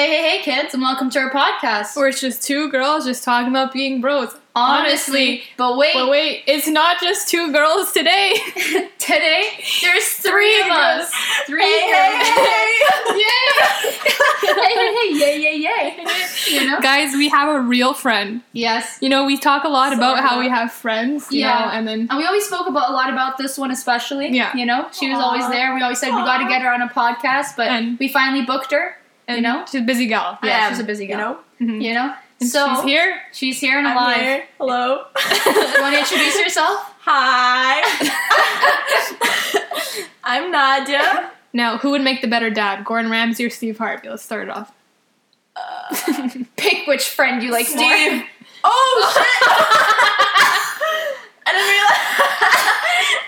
Hey, hey, hey, kids, and welcome to our podcast. Where it's just two girls just talking about being bros. Honestly, but wait, But wait, it's not just two girls today. today there's three of us. Three Hey, girls. hey, Yay! hey, hey, hey, yay, yay, yay. You know? Guys, we have a real friend. Yes. You know, we talk a lot about how we have friends, you Yeah. know, and then And we always spoke about a lot about this one, especially. Yeah. You know, she was always there. We always said we got to get her on a podcast, but And- we finally booked her. And You know? she's a busy gal. Yeah, am, she's a busy gal. You know? Mhm. You know. And so she's here. She's here and I'm alive. here. Hello. You want to introduce yourself? Hi. I'm Nadia. Now, who would make the better dad, Gordon Ramsay or Steve Harvey? Let's start it off. Uh, Pick which friend you like Steve. more. Oh shit! I didn't realize.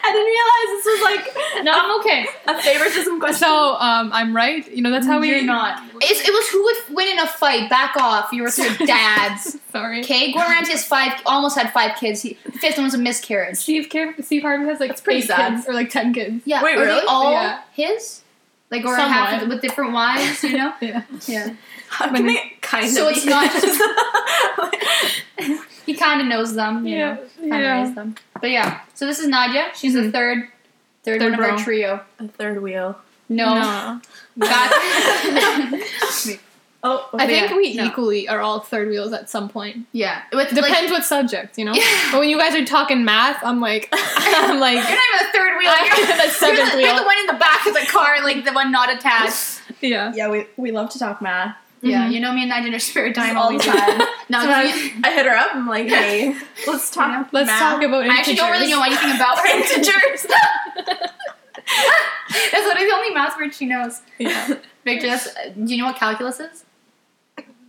I didn't realize this was like No, I'm okay. a favoritism question. So, um, I'm right. You know, that's how we. You're not. It's, it was who would win in a fight. Back off. You were with your dads. Sorry. Okay, Gordon Ramsay has five, almost had five kids. He, the fifth one was a miscarriage. Steve, Car- Steve Harvey has like That's pretty eight sad. kids or like ten kids. Yeah, Wait, are they all Yeah. his? Like, or half Somewhat. of, with different wives, you know? Yeah. yeah. How can they- they kind So of So it's not just. He kind of knows them, you Yeah, know? Kind of yeah. raised them. But yeah, so this is Nadia. She's the Mhm. third, third, Third one of our trio. a third wheel. No. No. Got- Oh, I think yeah, we no. equally are all third wheels at some point. yeah. With, Depends like, what subject, you know. Yeah. But when you guys are talking math, I'm like, I'm like, You're not even the third wheel. I'm You're, the you're, seventh the, you're the one in the back of the car, like the one not attached. yeah. yeah, we we love to talk math. Yeah, Mhm. you know me and in our spare time all the time. You- I hit her up. I'm like, hey, let's talk. Yeah. Let's math. talk about I actually don't really know anything about integers. that's literally the only math word she knows. Yeah. Victor, that's, uh, do you know what calculus is?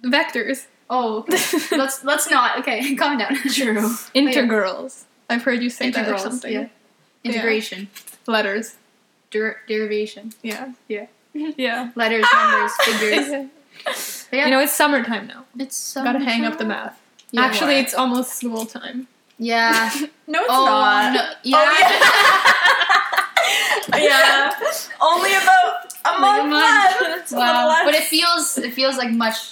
Vectors. Oh, let's let's not. Okay, calm down. True. Integrals. I've heard you say that or Integrals, something. yeah. Integration, Letters. Der- derivation, Yeah. Yeah. Yeah. letters, numbers, figures. You know, it's summertime now. it's Gotta hang up the math. Yeah. Actually, it's almost school time. Yeah. No, it's oh not. no. Yeah. Oh, yeah. Only about a month, month. left. A Wow. little. But it feels it feels like much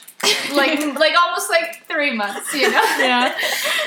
like like almost like three months, you know? Yeah.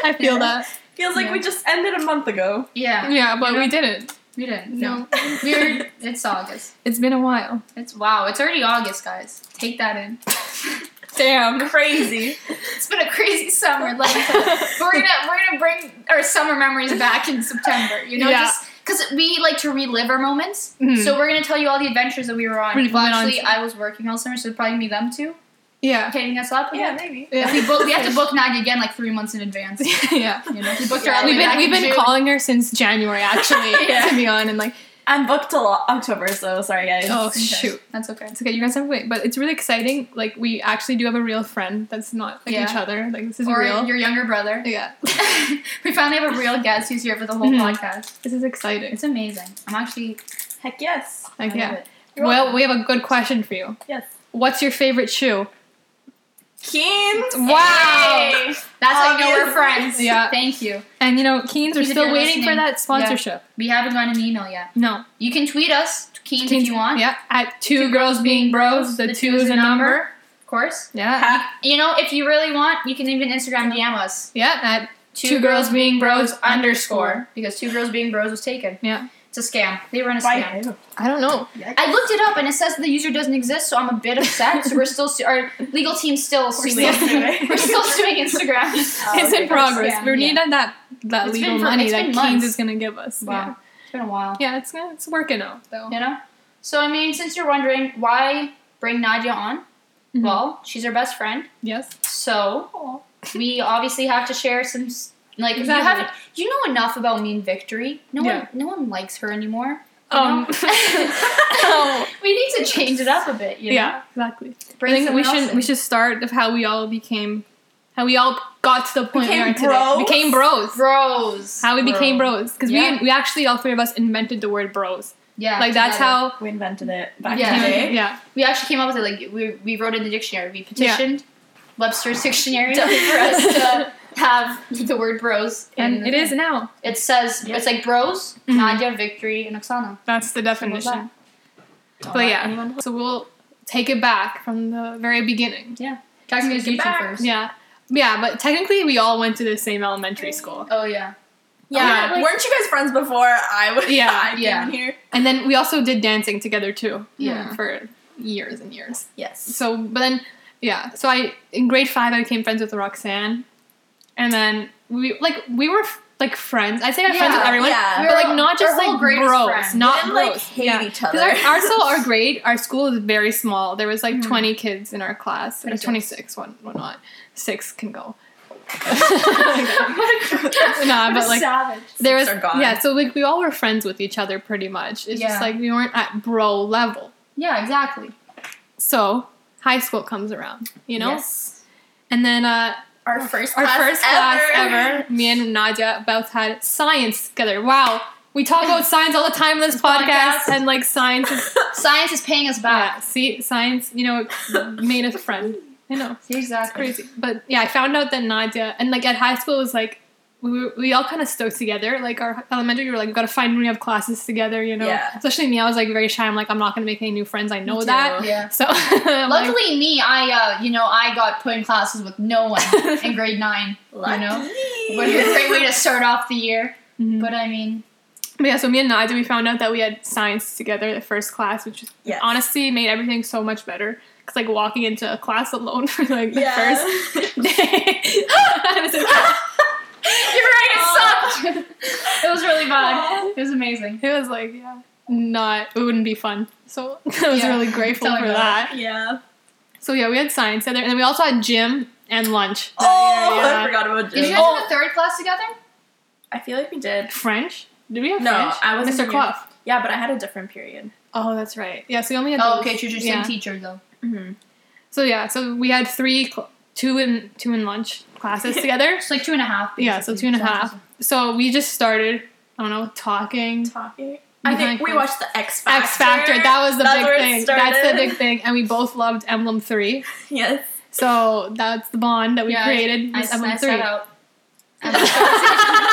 I feel Yeah. that. feels like Yeah. we just ended a month ago. Yeah. Yeah, but You know? we didn't. We didn't. No. We're it's August. It's been a while. It's wow, it's already August, guys. Take that in. Damn. Crazy. It's been a crazy summer. Like we're gonna we're gonna bring our summer memories back in September, you know, Yeah. just because we like to relive our moments. Mhm. So we're gonna tell you all the adventures that we were on. We well, went on actually, I was working all summer, so it'd probably be them too Yeah. hitting us up. Yeah, maybe. Yeah. We, book, we have to book Nadia again like three months in advance. yeah. You know, we booked her Yeah, all We've been we've been June. calling her since January actually Yeah. to be on and like I'm booked till October, so sorry guys. oh Okay. shoot That's okay. it's okay you guys have to wait but it's really exciting like we actually do have a real friend that's not like Yeah. each other like this is Or real your younger brother. yeah we finally have a real guest who's here for the whole Mhm. podcast. this is exciting It's amazing. I'm actually. Heck yes. like I yeah well welcome. we have a good question for you Yes. what's your favorite shoe Keens. wow Hey! That's how you know we're friends. Yeah. Thank you. and you know Keens are Keens, if still you're waiting for listening. that sponsorship We haven't gotten an email yet. no You can tweet us, Keens, Keens- if you want. yeah at two, girls being bros the, two is a number Of course. yeah Ha- You know, if you really want, you can even Instagram DM us. yeah at two, girls being bros underscore Because two girls being bros was taken. yeah It's a scam. They run a Why? scam. I don't know I looked it up and it says the user doesn't exist, so I'm a bit upset. so we're still su- our legal team's still We're suing. still suing. we're still suing Instagram. Oh, it's okay, in progress. scam, we yeah. need that that It's legal for- money that been Keens months. is gonna give us. Wow, it's been a while. Yeah, yeah, it's gonna, it's working out though. You know. So I mean, since you're wondering why bring Nadia on, Mhm. well, she's our best friend. yes. So we obviously have to share some s- like Exactly. you haven't you know enough about Mean Victory. No Yeah. one no one likes her anymore. You Um. we need to change it up a bit. You know? Yeah, exactly. Bring I think we should in. we should start of how we all became, how we all got to the point we Became are today. bros? Became bros. bros. How we became bros because Yeah. we we actually all three of us invented the word bros. Yeah, like that's together. how. We invented it back Yeah. in the day. Yeah. we actually came up with it. Like we we wrote in the dictionary. We petitioned Webster's dictionary for us to have the word bros. And the it is thing. now. It says Yep. it's like bros, Mhm. Nadia, Victory, and Oksana. That's the definition. that. But yeah, so we'll take it back from the very beginning. Talking to Take it you two back. first. Yeah. Yeah, but technically we all went to the same elementary school. Oh yeah. Yeah, Yeah, like- weren't you guys friends before I was? Yeah, I came yeah. here. And then we also did dancing together too. Yeah. For years and years. Yes. So, but then, yeah. So I in grade five I became friends with Roxanne, and then we like we were like friends. I say I'm friends with everyone, yeah. but We were like not just like grade bros, friends. not we didn't bros. like hate yeah. each other. Because our, our so our grade, our school is very small. There was like Mhm. 20 kids in our class. Or 26. 26, one, one not. Six can go. What nah, but like savage. there was gone. yeah. So like we all were friends with each other pretty much. It's Yeah. just like we weren't at bro level. Yeah, exactly. So high school comes around, you know, Yes. and then uh, Our first our class first ever. class ever, me and Nadia both had science together. Wow. We talk about science all the time in this podcast, Podcast. and like science is Science is paying us yeah. back. See, science, you know, made us a friend. I know. Exactly. crazy. But yeah, I found out that Nadia and like at high school it was like we were, we all kind of stuck together. Like our elementary, we were like, we gotta find when we have classes together, you know. Yeah. Especially me, I was like very shy. I'm like, I'm not gonna make any new friends. I know that. Yeah. So I'm like, Luckily, me, I, uh, you know, I got put in classes with no one in grade nine. Lucky. You know? What a great way to start off the year. Mhm. But I mean, But yeah, so me and Nadia, we found out that we had science together the first class, which Yes. honestly made everything so much better. Cause like walking into a class alone for like the Yeah. first day, I was like, you're right, it sucked. it was really bad. It was amazing. it was like yeah, not it wouldn't be fun. So I was Yeah. really grateful Tell for that. Yeah. So yeah, we had science together, and then we also had gym and lunch. Oh, Yeah. I forgot about gym. Did you guys Oh. have a third class together? I feel like we did. French? Did we have No, French? I wasn't Mr. here. Clough. Yeah, but I had a different period. Oh, that's right. Yeah, so we only had. Oh, those. okay, your yeah. same teacher though. Mm-hmm. So yeah, so we had three, cl- two in two in lunch classes together. It's like two and a half. Yeah, so two and a half. So we just started. I don't know, talking. Talking. I think we watched the X Factor. X Factor. That was the That's big thing. That's the big thing, and we both loved Emblem Three. Yes. So that's the bond that we Yeah, created. I, I, Emblem I Three.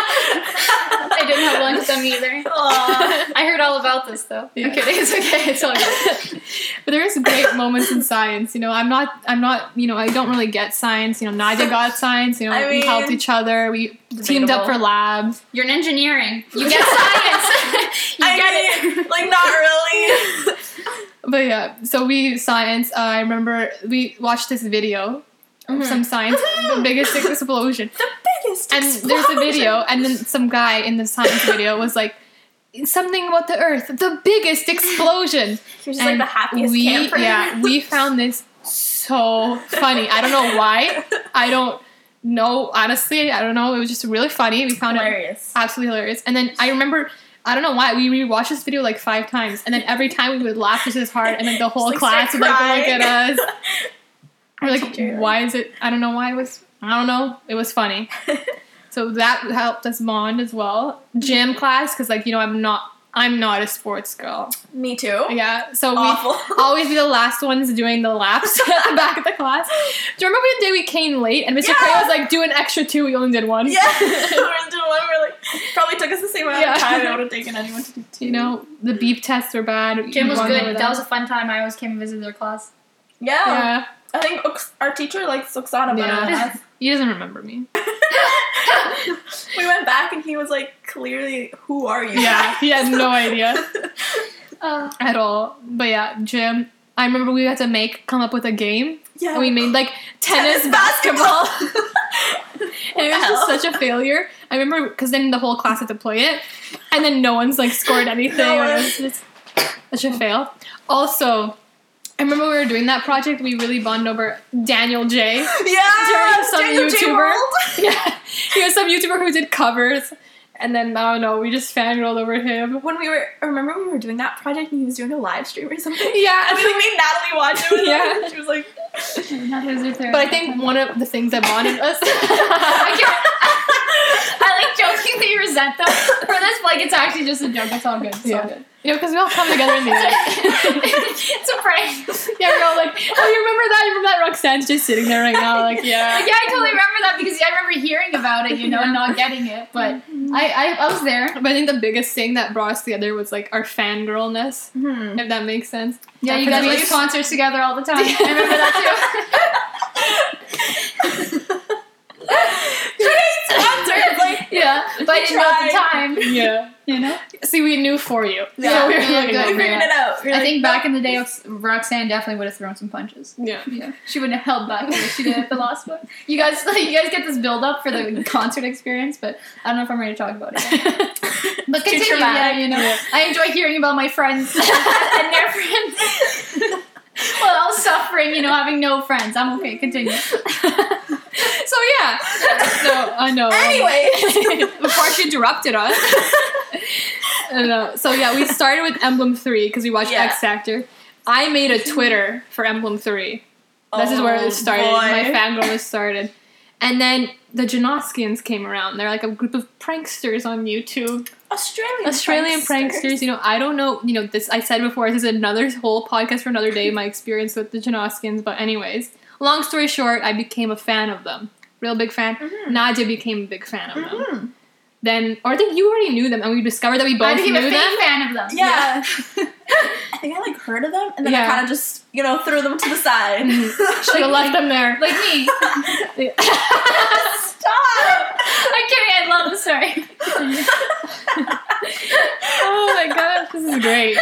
I didn't have lunch with them either. Aw. I heard all about this though. Yeah. I'm kidding. It's okay. It's all good. but there's great moments in science. You know, I'm not. I'm not. You know, I don't really get science. You know, Nadia got science. You know, I we helped each other. We teamed up for labs. You're in engineering. You get science. you I get mean, it. like not really. But yeah, so we science. Uh, I remember we watched this video of Mhm. some science, the biggest explosion. the biggest. And there's a video, and then some guy in the science video was like, something about the Earth, the biggest explosion. He was just like the happiest we, camper. Yeah, we found this so funny. I don't know why. I don't know. Honestly, I don't know. It was just really funny. We found it absolutely hilarious. And then I remember, I don't know why, we rewatched this video like five times, and then every time we would laugh just as hard, and then the whole like, class would like look at us. We're like, why is it? I don't know why it was. I don't know. It was funny. So that helped us bond as well. Gym mm-hmm. class, because like you know, I'm not. I'm not a sports girl. Me too. Yeah, so we Awful. always be the last ones doing the laps at the back of the class. Do you remember the day we came late and Mr. Yeah. Cray was like, do an extra two, we only did one? Yeah, we were doing one. We're like, probably took us the same amount Yeah. of time. It would have taken anyone to do two. You know, the beep tests were bad. Gym was good. over That was a fun time. I always came and visited their class. Yeah, yeah. I think our teacher likes Oksana better than us. He doesn't remember me. we went back and he was like, clearly, who are you? Yeah, he had no idea Uh, at all. But yeah, gym. I remember we had to make, come up with a game. yeah. And we made like tennis, Tennis basketball. and it was just such a failure. I remember because then the whole class had to play it, and then no one's like scored anything. No and it one. was just such a fail. Also, I remember we were doing that project. We really bonded over Daniel J. yeah, some Daniel. YouTuber. Yeah, he was some YouTuber who did covers, and then I don't know. We just fangirled over him. When we were, I remember when we were doing that project and he was doing a live stream or something? Yeah, And we like made Natalie watch it with Yeah. She was like, not his or theirs. but I think one of the things that bonded us. I, I like jokingly resent them for this, like it's actually just a joke. It's all good. It's Yeah. all good. Yeah, because we all come together in the end. it's a prank. yeah, we're all like, oh, you remember that? You remember that? Roxanne's just sitting there right now, like, yeah. Yeah, I totally remember that because I remember hearing about it, you know, and not getting it. But I, I, I was there. But I think the biggest thing that brought us together was like our fangirlness, Hmm. if that makes sense. Yeah, you Because guys went to concerts together all the time. I remember that Sponsors, like, yeah, but I didn't know at the time. Yeah. You know. See, we knew for you. Yeah, so we were yeah, looking good. out we for figured you. it out. We're I like, think back in the day, Roxanne definitely would have thrown some punches. Yeah. Yeah, she wouldn't have held back the way she did at the last one. You guys, you guys get this build up for the concert experience, but I don't know if I'm ready to talk about it. Yet. But Too continue, yeah, you know. Yeah. I enjoy hearing about my friends and their friends. well, I was suffering, you know, having no friends. I'm okay. Continue. So yeah. No, I know. Um, anyway. before she interrupted us. Know. Uh, so yeah, we started with Emblem Three because we watched Yeah. X Factor. I made a mm-hmm. Twitter for Emblem Three. This is where Oh, it started. boy. My fangirl was started. And then the Janoskians came around. They're like a group of pranksters on YouTube. Australian Australian pranksters. You know, I don't know. You know, this I said before. This is another whole podcast for another day. My experience with the Janoskians. But anyways, long story short, I became a fan of them. Real big fan. Mhm. Nadia became a big fan of them. Mhm. Then, or I think you already knew them, and we discovered that we both knew them. I became knew a them. fan of them. Yeah. I think I like heard of them, and then I kind of just you know threw them to the side. Should have left them there. Like me. Stop! I'm kidding. I love the story. oh my gosh, this is great.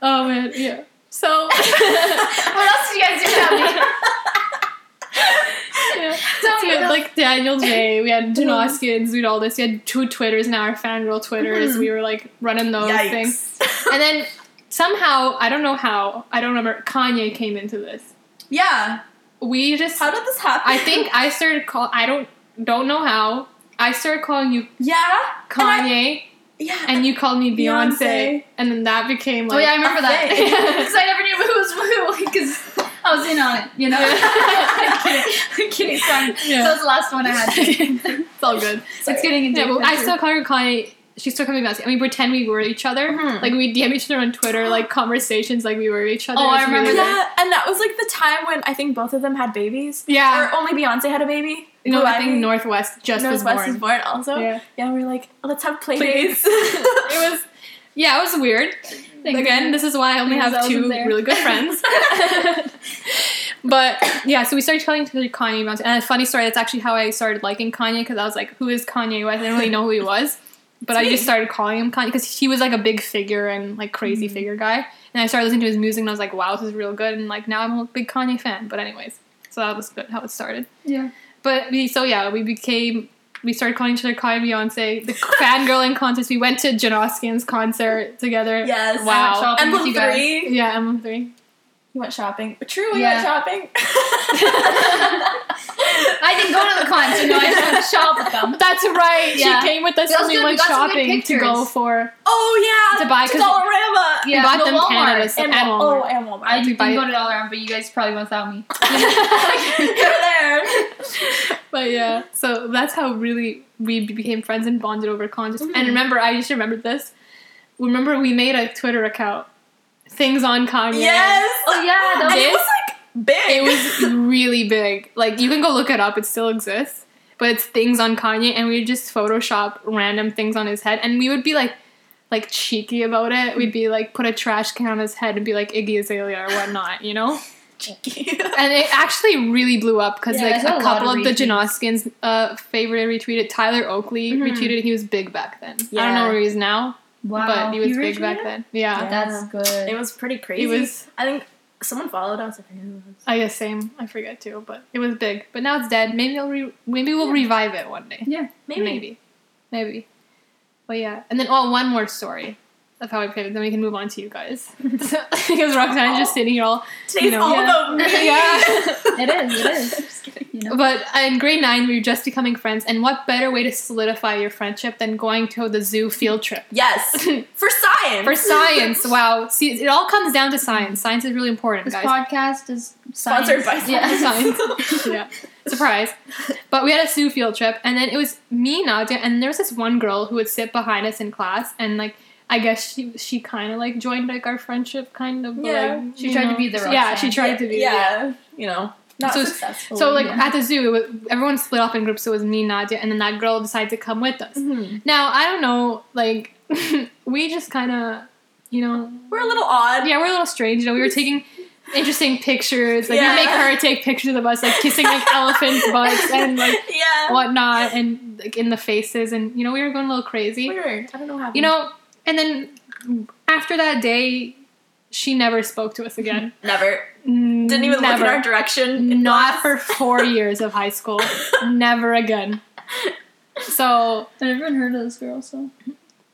Oh man, yeah. So, what else did you guys do? Yeah. So we had, like Daniel J, we had Janoskians, we had all this. We had two Twitters now, our fangirl Twitters. Mhm. We were like running those things. And then somehow, I don't know how, I don't remember, Kanye came into this. Yeah. We just, How did this happen? I think I started call. I don't don't know how. I started calling you Yeah. Kanye, Yeah. and you called me Beyonce, Beyonce. and then that became like oh yeah, I remember that because I never knew who was who because I was in on it. You know. I'm kidding. I'm kidding. Sorry. Yeah. That was the last one I had. it's all good. It's getting into. Yeah, but I still call her Kanye. She still calls me Beyonce. And we pretend we were each other. Mhm. Like we DM each other on Twitter, like conversations, like we were each other. Oh, I remember really that. Yeah, and that was like the time when I think both of them had babies. Yeah. Or only Beyonce had a baby. No, Blue I think Ivy. North West just North West was born. born also. Yeah. Yeah, we were like, let's have play Play dates. it was, yeah, it was weird. Thank Again, you. this is why I only have two really good friends. but yeah, so we started each other Kanye Beyonce. And a funny story, that's actually how I started liking Kanye because I was like, who is Kanye West? I didn't really know who he was. But I It's just started calling him Kanye because he was like a big figure and like crazy Mhm. figure guy. And I started listening to his music and I was like, wow, this is real good. And like now I'm a big Kanye fan. But anyways, so that was good how it started. Yeah. But we so yeah, we became we started calling each other Kanye Beyonce. The fangirling contest. We went to Janoskian's concert together. yes. Wow. shopping with Emblem you guys. three. Yeah, Emma three. You went shopping. True, we Yeah. went shopping. I didn't go to the concert. No, I just went to shop with them. That's right. Yeah. She came with us That and was we went We got some good shopping to go for. oh yeah, To buy- 'cause- Dollarama. Yeah, bought no, them Walmart. Canada stuff And, and Wal- Walmart. oh, and Walmart. I We didn't buy- go to Dollar, but you guys probably went without me. You're there. But yeah, so that's how really we became friends and bonded over contests. Mhm. And remember, I just remembered this. Remember, we made a Twitter account. Things on Kanye. Yes. Oh yeah, that it was was like big. It was really big. Like you can go look it up. It still exists. But it's things on Kanye, and we would just Photoshop random things on his head, and we would be like, like cheeky about it. We'd be like, put a trash can on his head and be like Iggy Azalea or whatnot, you know. cheeky. And it actually really blew up because Yeah, like a a couple of of the. Janoskians uh favorite retweeted. Tyler Oakley Mhm. retweeted. He was big back then. I don't know where he is now, wow. but he was You big back retweeted? then. Yeah. Yeah. That's good. It was pretty crazy. He was. I think someone followed us. I forget who it was. I guess same. I forget too, but it was big. But now it's dead. Maybe we'll re- maybe we'll Yeah. revive it one day. yeah. Maybe. Maybe. Maybe. But yeah. And then oh one more story of how I played it, then we can move on to you guys. because Roxanne's just sitting here all Today's You know, all yeah. about me. Yeah. It is. It is. I'm just kidding. You know. But in grade nine, we were just becoming friends, and what better way to solidify your friendship than going to the zoo field trip? Yes. For science. For science, wow. See, it all comes down to science. Science is really important, This guys. podcast is Sponsored by Science. Yeah. Science. yeah. Surprise. But we had a zoo field trip, and then it was me, Nadia, and there was this one girl who would sit behind us in class, and like, I guess she she kind of like joined like our friendship, kind of. Yeah. like, She you tried to be the Yeah, she Roxanne. tried to be. Yeah, you know, not So- successful. So like Yeah. at the zoo, it was, everyone split off in groups. So it was me, Nadia, and then that girl decided to come with us. Mhm. Now I don't know, like we just kind of, you know, we're a little odd. yeah, we're a little strange. You know, we were taking interesting pictures. Like Yeah. we make her take pictures of us, like kissing like elephant butts and like Yeah. whatnot, and like in the faces, and you know, we were going a little crazy. Weird. I don't know how. You know, and then after that day, she never spoke to us again. never Didn't didn't even look in our direction. Not for four years of high school. Never again. So I never even heard of this girl, so.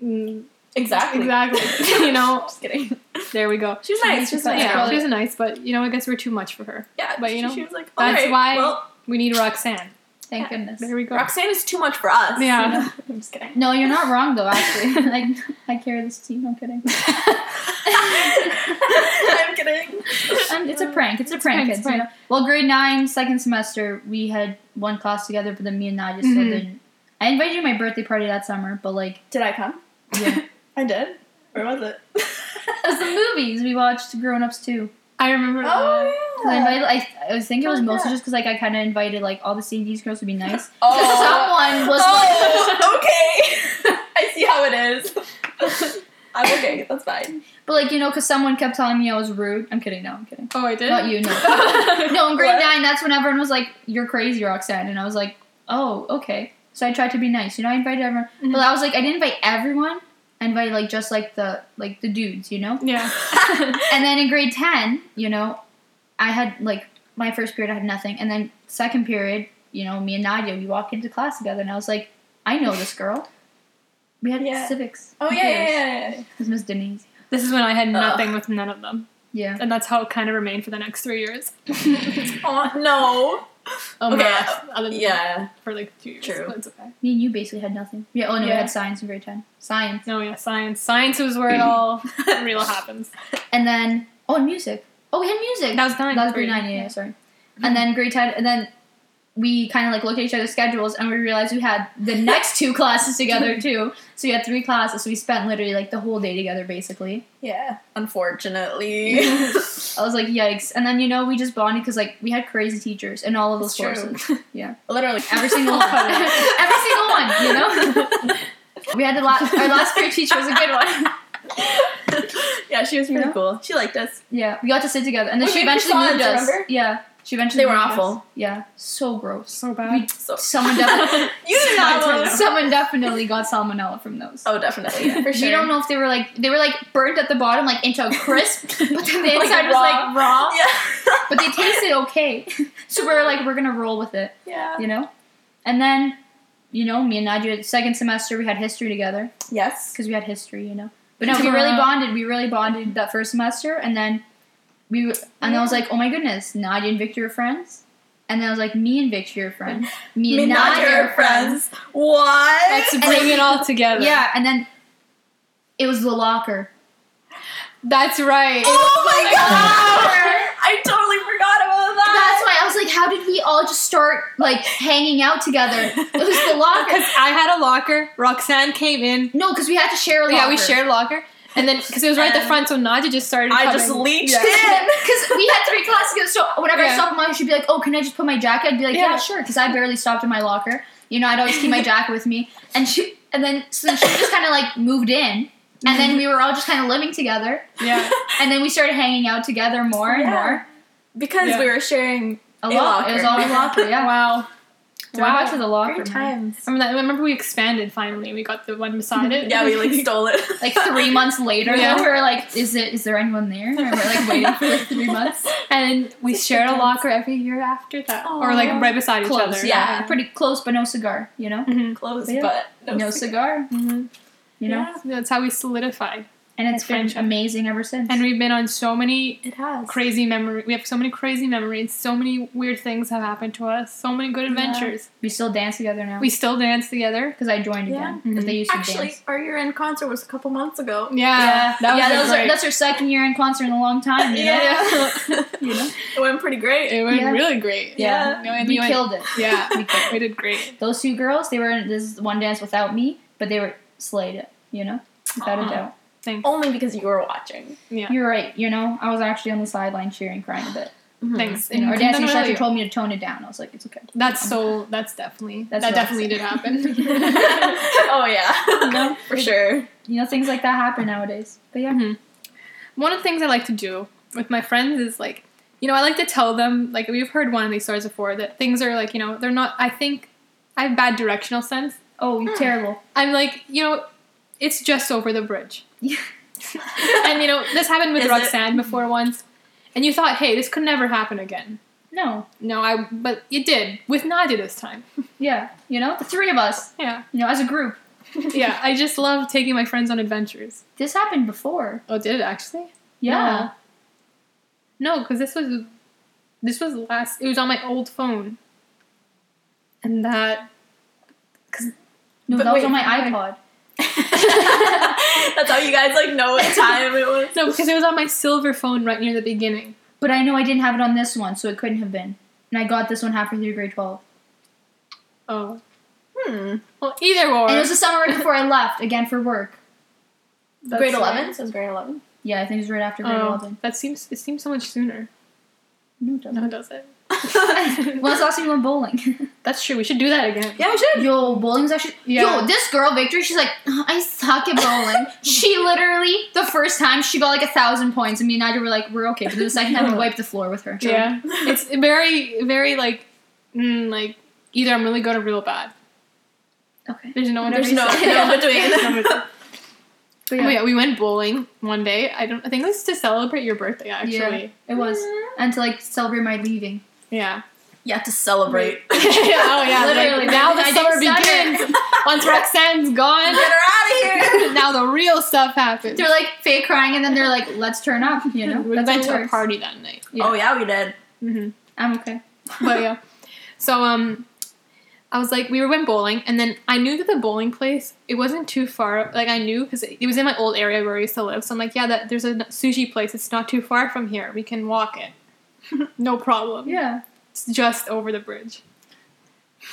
mm, exactly. exactly, you know, Just kidding. there we go. She was nice. She was nice. Yeah, girl. she was nice, but you know, I guess we're too much for her. Yeah, But, you know, she was like, that's "Alright, why- Well, We need Roxanne. Thank goodness. There we go. Roxanne is too much for us. Yeah. I'm just kidding. No, you're not wrong though. Actually, like I carry this team. I'm kidding. I'm kidding. Um, it's a prank. It's a It's prank, prank, kids. it's You prank. know? Well, grade nine, second semester, we had one class together, but then me and Nadia still Mhm. didn't. I invited you to my birthday party that summer, but like, Did I come? yeah, I did. Where was it? it was the movies we watched. Grown Ups too. I remember. Oh that. I yeah. invited. I, I was thinking it was Oh, mostly yeah. just because like I kind of invited like all the CDs girls to be nice. Oh. Someone was Oh, okay. I see how it is. I'm okay. That's fine. But like you know, because someone kept telling me I was rude. I'm kidding. No, I'm kidding. Oh, I did. Not you. No. no, in grade What? nine, that's when everyone was like, "You're crazy, Roxanne," and I was like, "Oh, okay." So I tried to be nice. You know, I invited everyone, Mhm. but I was like, I didn't invite everyone. I by like just like the like the dudes, you know. Yeah. And then in grade ten, you know, I had like my first period, I had nothing, and then second period, you know, me and Nadia, we walk into class together, and I was like, I know this girl. We had Yeah. civics. oh Who yeah, yeah, yeah, yeah. It was Miss Denise. This is when I had nothing with none of them, Yeah. and that's how it kind of remained for the next three years. Oh no. Oh, Okay, math, other than Yeah. for like two years. True. but it's okay. Me and you basically had nothing. Yeah. Oh no, we had science in grade ten. Science. No, yeah, science. Science was where it all real happens. And then oh, and music. Oh, we had music. That was nine. That was grade nine. Yeah, yeah, sorry. Mm-hmm. And then grade ten, and then we kind of like looked at each other's schedules, and we realized we had the next two classes together too. So we had three classes. So we spent literally like the whole day together, basically. Yeah. Unfortunately. I was like, yikes! And then you know we just bonded because like we had crazy teachers in all of those It's true. Yeah, Literally every single one. every single one. You know. we had the last our last period teacher was a good one. yeah, she was pretty Yeah. cool. She liked us. Yeah, we got to sit together, and then We she eventually moved us. remember? Yeah, she eventually. They were moved us. awful. Yeah, so gross. So bad. We, So someone definitely. you did not Someone- want to. Someone definitely got salmonella from those. Oh, definitely. Yeah, for sure. We don't know if they were like they were like burnt at the bottom, like into a crisp, but then the Like inside was like raw. Yeah. But they tasted okay, so we are like, we're gonna roll with it, yeah. you know. And then, you know, me and Nadia, second semester we had history together Yes. because we had history, you know. But no, we really bonded. We really bonded that first semester, and then we were- and I was like, oh my goodness, Nadia and Victor are friends. And then I was like, me and Victor are friends. Me and Nadia are friends. What? Let's bring it all together. Yeah, and then it was the locker. That's right. Oh, oh my the god! I totally forgot about that. That's why I was like, how did we all just start like hanging out together? It was the locker. Because I had a locker. Roxanne came in. No, because we had to share a locker. Yeah, we shared a locker. And then, because it was right at the um, front, so Nadia just started I coming. just leached Yeah. in. Because we had three classes so whenever I Yeah. stopped, mom, she'd be like, "Oh, can I just put my jacket?" I'd be like, "Yeah, Yeah. sure," because I barely stopped in my locker. You know, I'd always keep my jacket with me, and she, and then so then she just kind of like moved in, and then mm-hmm. we were all just kind of living together, Yeah. and then we started hanging out together more and more. because we were sharing A A lot. It was all locker. a locker. Yeah. Wow. Wow. Back to the locker. great man. times. Remember that? Remember we expanded finally. We got the one beside it. Yeah, we like stole it. Like three months later, Yeah. we were like, "Is it? Is there anyone there?" And we're like waiting for like three months. and we Such shared a locker every year after that, or like right beside each other. yeah. Yeah. pretty close, but no cigar. You know, Mhm. Close, Yeah. but no, cigar. Mhm. You know, Yeah. That's how we solidified. And it's been friendship. amazing ever since. And we've been on so many It has. crazy memory. We have so many crazy memories. So many weird things have happened to us. So many good adventures. we still dance together now. We still dance together. because I joined Yeah. again because they used to Actually, dance. our year end concert was a couple months ago. Yeah, that was yeah, that was our, that's our second year in concert in a long time. You know? Yeah. You know? it went pretty great. It went Yeah. really great. Yeah. No, and we we went- killed it. Yeah, We killed we did great. Those two girls, they were in this one dance without me, but they were slayed it. You know, without Aw. a doubt. Thanks. Only because you were watching. Yeah. You're right. You know, I was actually on the sideline cheering, crying a bit. Thanks. You know, our And dancing then instructor told me to tone it down. I was like, it's okay. That's so. That's definitely. That's that definitely did happen. oh yeah. know? For sure. You know, things like that happen nowadays. But yeah, Mhm. One of the things I like to do with my friends is like, you know, I like to tell them like we've heard one of these stories before that things are like you know they're not. I think I have bad directional sense. oh, you're Hmm. terrible. I'm like you know, it's just over the bridge. Yeah. and you know this happened with Is it? Roxanne before once, and you thought, hey, this could never happen again. No. No, I but it did with Nadia this time. Yeah. You know, the three of us. Yeah, You know, as a group. yeah. I just love taking my friends on adventures. This happened before. Oh, did it actually? Yeah. No, because this was this was last. It was on my old phone, and that. cuz No, But that was on my wait. iPod. That's how you guys like know what time it was. No, because it was on my silver phone right near the beginning. But I know I didn't have it on this one, so it couldn't have been. And I got this one halfway through grade 12. Oh, Hmm. well, either or. And it was the summer right before I left, again for work. That's grade right. eleven. Says grade eleven. Yeah, I think it was right after grade Oh, 11. that seems it seems so much sooner. No, it No, doesn't. it doesn't. When's the last time you went bowling? That's true. We should do that again. Yeah, we should. Yo, bowling's actually. Yeah. Yo, this girl, Victory, she's like, I suck at bowling. she literally, the first time, she got like a thousand points, and me and Nadia were like, we're okay. But the second time, we wiped the floor with her. Yeah, it's very very like mm, like either I'm really good or real bad. Okay. There's no one There's no no between. But Oh yeah, yeah, we went bowling one day. I don't. I think it was to celebrate your birthday. Actually, it was. And to like celebrate my leaving. Yeah. You have to celebrate. oh yeah, Literally. Like, now the summer begins. Once Roxanne's gone, Get her out of here. now the real stuff happens. They're like fake crying, and then they're like, let's turn up, you know? we went to a party that night. Yeah. Oh yeah, we did. hmm I'm okay. But yeah, so um, I was like, we went bowling, and then I knew that the bowling place it wasn't too far. Like I knew because it was in my old area where I used to live. So I'm like, yeah, that there's a sushi place. It's not too far from here. We can walk it. no problem. Yeah. It's just over the bridge.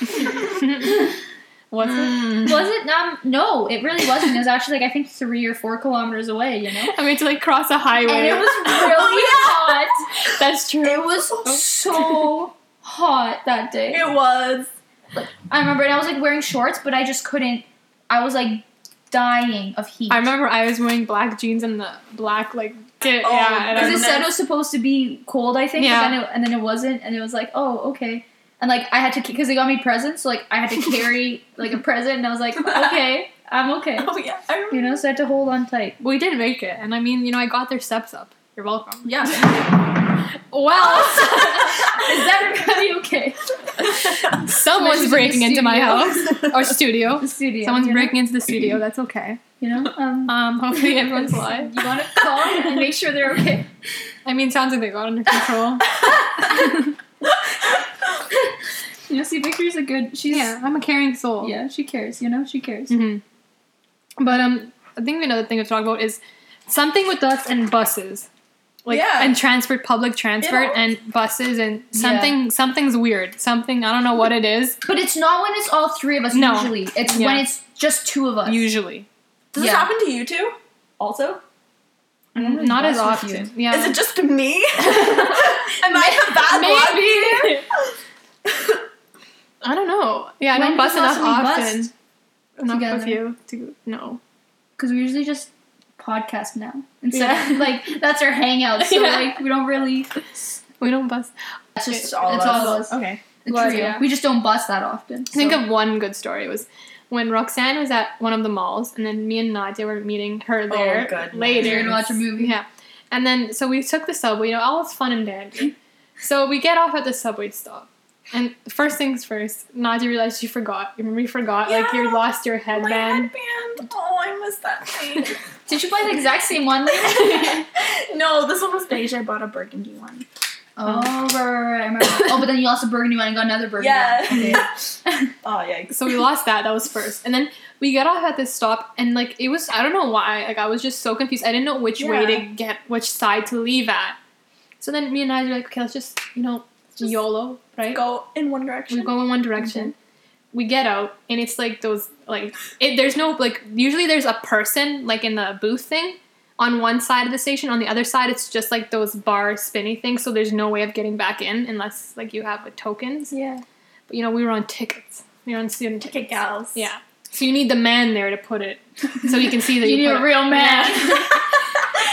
Was it? Mm. Was it? Um, no, it really wasn't. It was actually like I think three or four kilometers away. You know, I mean, to like cross a highway. and it was really hot. That's true. It was so hot that day. It was. Like, I remember, and I was like wearing shorts, but I just couldn't. I was like dying of heat. I remember I was wearing black jeans and the black like kit. Oh, yeah, because it said it was supposed to be cold. I think, Yeah. then it, and then it wasn't, and it was like, oh, okay. And like I had to, because they got me presents, so like I had to carry like a present, and I was like, okay, I'm okay. Oh yeah. I remember. You know, so I had to hold on tight. we did make it, and I mean, you know, I got their steps up. You're welcome. Yeah. Well, Is everybody okay? someone's Someone's breaking into my house or studio. The studio. Someone's you know? breaking into the studio. That's okay. You know, um, Um, hopefully everyone's alive. You want to call and make sure they're okay. I mean, sounds like they got under control. You know, see, Victory's a good. She's yeah, I'm a caring soul. yeah. She cares. You know, she cares. Mm-hmm. But um, I think another thing to talk about is something with us and buses, like Yeah. and transport, public transport, Yeah. and buses, and something something's weird. Something I don't know what it is. But it's not when it's all three of us. No. Usually, it's Yeah. when it's just two of us. Usually, Does Yeah. this happen to you too? Also? Mm, I don't as often. Yeah, Is it just me? Am I the bad? Maybe. I don't know. Yeah, I When don't bus was the last enough often. bussed Enough with you to no. Because we usually just podcast now instead Yeah. like that's our hangout. So Yeah. like we don't really. We don't bust. It's just It's all it's of all of us. us. Okay. A Well, trio. yeah. We just don't bust that often. Think of one good story. It was when Roxanne was at one of the malls, and then me and Nadia were meeting her oh, there goodness. later. You're gonna watch a movie. Yeah. And then, so we took the subway, you know, all was fun and dandy. So we get off at the subway stop. And first things first, Nadia realized she forgot. You remember you forgot, like you lost your headband. My headband. headband. Oh, I missed that thing. Did you buy the exact same one no, this one was beige. I bought a burgundy one. oh, right, right, right, I remember. Oh, but then you lost a burgundy one and got another burgundy Yeah. one. Okay. Oh yikes. so we lost that. That was first, and then we got off at this stop, and like it was I don't know why. Like I was just so confused. I didn't know which way to get which side to leave at. So then me and I were like, okay, let's just you know Just YOLO, right? Go in one direction. We go in one direction. Mm-hmm. We get out, and it's like those like it, there's no like usually there's a person like in the booth thing on one side of the station. On the other side, it's just like those bar spinny things. So there's no way of getting back in unless like you have a tokens. Yeah. But you know we were on tickets. We were on student Ticket tickets. gals. Yeah. So you need the man there to put it, so you can see that You you, need a it. real man.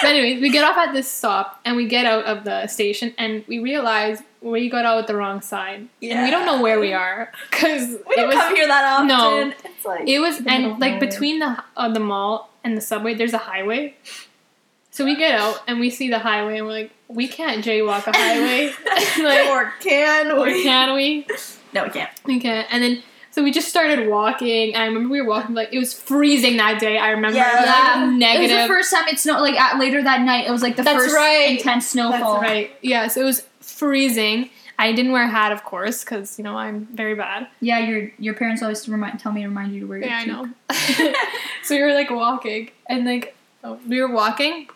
But anyways, we get off at this stop and we get out of the station and we realize we got out the wrong side. And we don't know where we are because We don't was come here that often. No. It's like it was and like between the uh, the mall and the subway, there's a highway. So we get out and we see the highway and we're like, we can't jaywalk a highway, like, or can or we? can we? No, we can't. We can't. And then so we just started walking. And I remember we were walking like it was freezing that day. I remember Yeah. it was Yeah. like It was the first time it snowed. Like at, later that night, it was like the That's first right. intense snowfall. That's right. Yeah. So it was freezing. I didn't wear a hat, of course, because you know I'm very bad. Yeah, your your parents always remind tell me to remind you to wear your Yeah, I know. so we were like walking, and like oh, we were walking,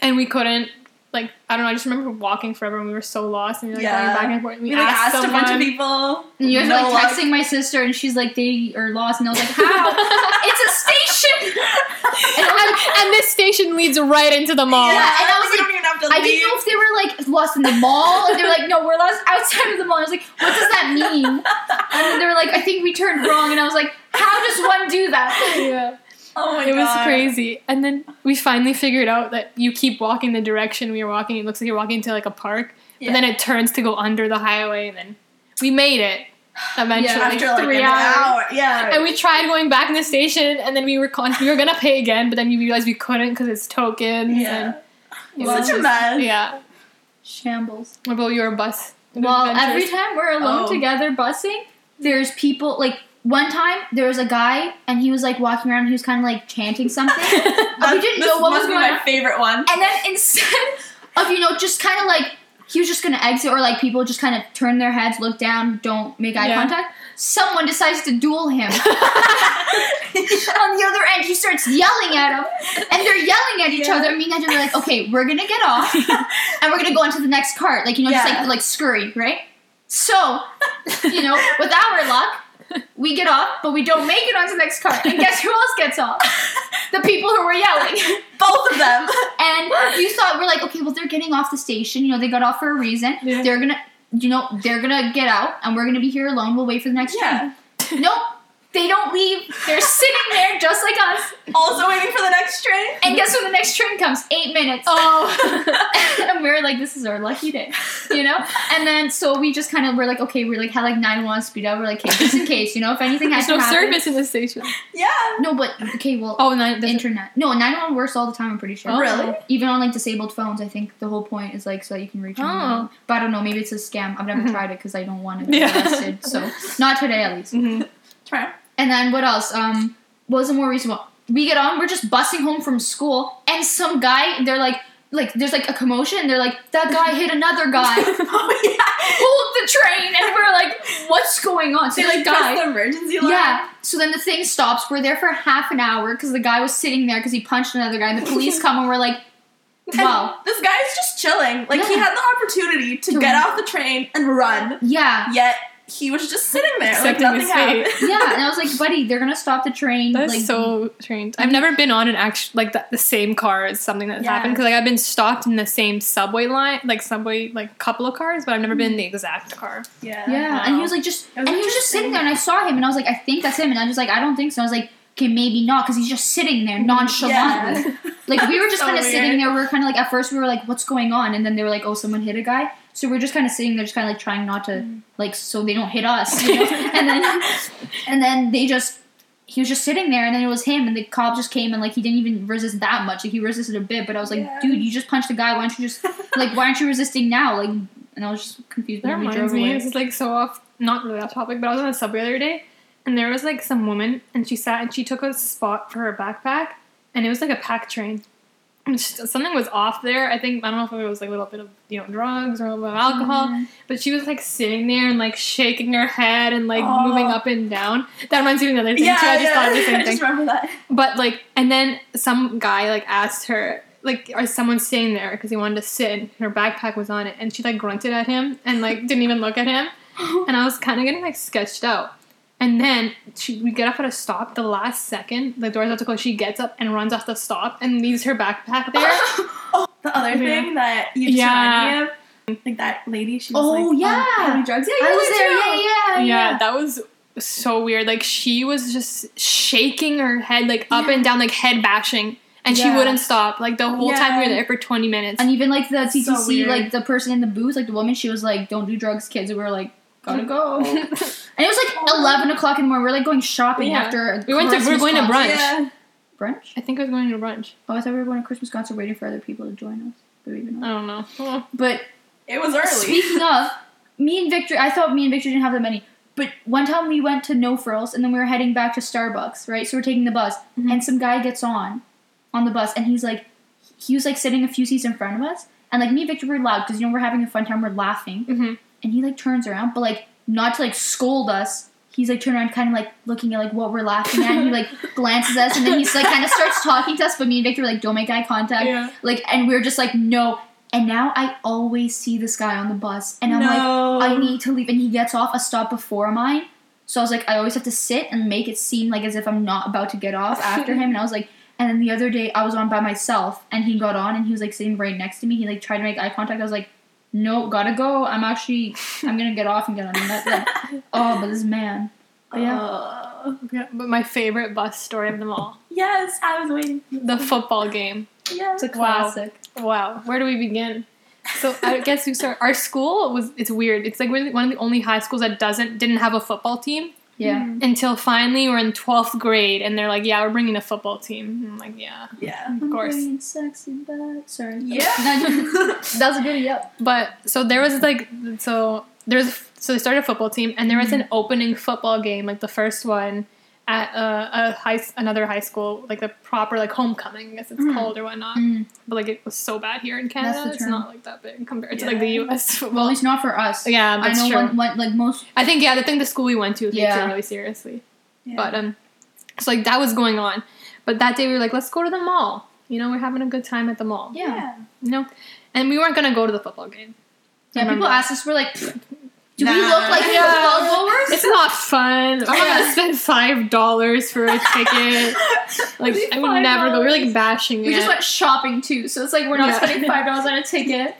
and we couldn't like I don't know. I just remember walking forever, and we were so lost, and we were like Yeah. going back and forth. And we, We like asked, asked a bunch of people. And you guys No were like texting my sister, and she's like, they are lost, and I was like, how? it's a station. and, and, and this station leads right into the mall. Yeah, and I was like- don't even have to I leave. didn't know if they were like lost in the mall. And they were like, no, we're lost outside of the mall. I was like, what does that mean? And then they were like, I think we turned wrong. And I was like, how does one do that? Yeah. oh my it was crazy. And then we finally figured out that you keep walking the direction we were walking. It looks like you're walking to like a park. Yeah. And then it turns to go under the highway and then we made it eventually. after like three an hours. hour. Yeah. And we tried going back in the station and then we were con- we were gonna pay again, but then we realized we couldn't because it's tokens yeah. and it Well, was Such a mess. Yeah. Shambles. What about your bus? Well, adventures? every time we're alone Oh. together busing, there's people like one time there was a guy and he was like walking around. He was kind of like chanting something, and we didn't know what was must be going my on. favorite one. And then instead of you know just kind of like he was just gonna exit or like people just kind of turn their heads, look down, don't make eye Yeah. contact. Someone decides to duel him. On the other end, he starts yelling at him, and they're yelling at each Yeah. other. Me and Andrew are like, "Okay, we're gonna get off, and we're gonna go on to the next cart." Like you know, just Yeah. like like scurry, right? So, you know, with our luck, we get off, but we don't make it onto the next car. And guess who else gets off? The people who were yelling. Both of them. And you thought we're like, okay, well they're getting off the station. You know, they got off for a reason. Yeah. They're gonna, you know, they're gonna get out, and we're gonna be here alone. We'll wait for the next Yeah. train. Nope, they don't leave. They're sitting there just like us. Also waiting for the next train. And guess when the next train comes? Eight minutes. Oh and we're like, this is our lucky day, you know. And then so we just kind of were like, okay, we're like had like nine one speed up. We're like, okay, just in case, you know, if anything has There's to no happen. service in the station. Yeah. No, but okay, well, Oh, nine. internet. No, nine one works all the time. I'm pretty sure. Oh. Really? Even on like disabled phones, I think the whole point is like so that you can reach them. Oh. But I don't know. Maybe it's a scam. I've never Mhm. tried it because I don't want to get Yeah. arrested. So not today, at least. Mhm. Try. And then what else? Um, what was a more recent one? We get on. We're just busing home from school, and some guy. They're like, like there's like a commotion. They're like, that guy hit another guy. oh yeah. Hold the train, and we're like, what's going on? So They like guy. the emergency line. Yeah. So then the thing stops. We're there for half an hour because the guy was sitting there because he punched another guy. And the police come and we're like, And wow. This guy's just chilling. Like he had the opportunity to To- get off the train and run, Yeah. yet he was just sitting there like nothing his fate. happened. Yeah. And I was like, buddy, they're gonna stop the train. That's like, so strange. I've never been on an act like the, the same car as something that's Yeah. happened because like I've been stopped in the same subway line, like subway, like couple of cars, but I've never been in the mm-hmm. exact car. Yeah. Yeah. And he was like, just, was and he was just sitting there, and I saw him, and I was like, I think that's him, and I was just like, I don't think so. I was like, okay, maybe not, because he's just sitting there nonchalantly. Yeah. Like we were just So kind of sitting there. We were kind of like at first we were like, "What's going on?" And then they were like, "Oh, someone hit a guy." So we are just kind of sitting there, just kind of like trying not to Mm. like so they don't hit us. you know? and then and then they just he was just sitting there, and then it was him, and the cop just came and like he didn't even resist that much. Like he resisted a bit, but I was like, Yeah. "Dude, you just punched the guy. Why don't you just like why aren't you resisting now?" Like, and I was just confused. That But then reminds drove me, away. this is like so off, not really off topic, but I was on the subway the other day, and there was like some woman, and she sat and she took a spot for her backpack, and it was like a pack train. And just- Something was off there. I think I don't know if it was like a little bit of you know drugs or a little bit of alcohol, Mm-hmm. but she was like sitting there and like shaking her head and like Oh. moving up and down. That reminds me of another thing too. I just thought of the I same just thing. remember that. But like, and then some guy like asked her, like, "Are someone staying there?" Because he wanted to sit. And her backpack was on it, and she like grunted at him and like didn't even look at him. And I was kind of getting like sketched out. And then she, we get up at a stop. The last second, the door's about to close. She gets up and runs off the stop and leaves her backpack there. oh, the other Yeah. thing that you just Yeah. reminded me of, like that lady. She was Oh, like, um, yeah. on heavy drugs. Yeah, you I was there. too. Yeah, yeah, yeah, that was so weird. Like she was just shaking her head like up and down, like head bashing, and she wouldn't stop. Like the whole time we were there for twenty minutes. And even like the So TTC, weird. like the person in the booth, like the woman, she was like, "Don't do drugs, kids." And we were like, "Gotta go." and it was like eleven o'clock in the morning. We are like going shopping Yeah. after. We went to- we were going to brunch. Yeah. Brunch? I think I was going to brunch. Oh, I thought we were going to Christmas concert, waiting for other people to join us. But maybe I don't know. But It was early. speaking of, me and Victor, I thought me and Victor didn't have that many. But one time we went to No Frills, and then we were heading back to Starbucks, right? So we're taking the bus, Mhm. and some guy gets on, on the bus, and he's like, he was like sitting a few seats in front of us, and like me and Victor were loud because you know we're having a fun time, we're laughing, mhm. And he like turns around, but like not to like scold us. He's like turning around, kind of like looking at like what we're laughing at. And he like glances at us, and then he's like kind of starts talking to us. But me and Victor were like, "Don't make eye contact." yeah. Like, and we are just like, "No." And now I always see this guy on the bus, and I'm no. like, "I need to leave." And he gets off a stop before mine, so I was like, I always have to sit and make it seem like as if I'm not about to get off after him. And I was like, and then the other day I was on by myself, and he got on, and he was like sitting right next to me. He like tried to make eye contact. I was like, "No, gotta go. I'm actually, I'm gonna get off and get on." And that, oh, but this man. But yeah. Uh, yeah. But my favorite bus story of them all yes, I was waiting. the football game. Yes. It's a Wow. classic. Wow. Where do we begin? So I guess we start. Our school was it's weird. It's like we're one of the only high schools that doesn't didn't have a football team Yeah. Mhm. until finally we're in twelfth grade and they're like, yeah, we're bringing a football team. I'm like, yeah, Yeah. of course. I'm sexy, but sorry. Yeah. that was a good yep. But so there was like so there's so they started a football team and there was an opening football game like the first one at uh, a high another high school like the proper like homecoming I guess it's Mhm. called or whatnot. Mm. But like it was so bad here in Canada. the It's not like that big compared to like the Yeah. U.S. Well, football. at least not for us. yeah, I that's know true. when, when like most. I think yeah, I think the school we went to takes Yeah. it really seriously. Yeah. But um, so like that was going on. But that day we were like, let's go to the mall. You know, we're having a good time at the mall. Yeah. You know, and we weren't gonna go to the football game. Yeah. People asked us, we're like, do we look like Yeah. football goers? It's not fun. I'm not gonna spend five dollars for a ticket. Like I would never go. We're like bashing We it. just went shopping too, so it's like we're not Yeah. spending five dollars on a ticket.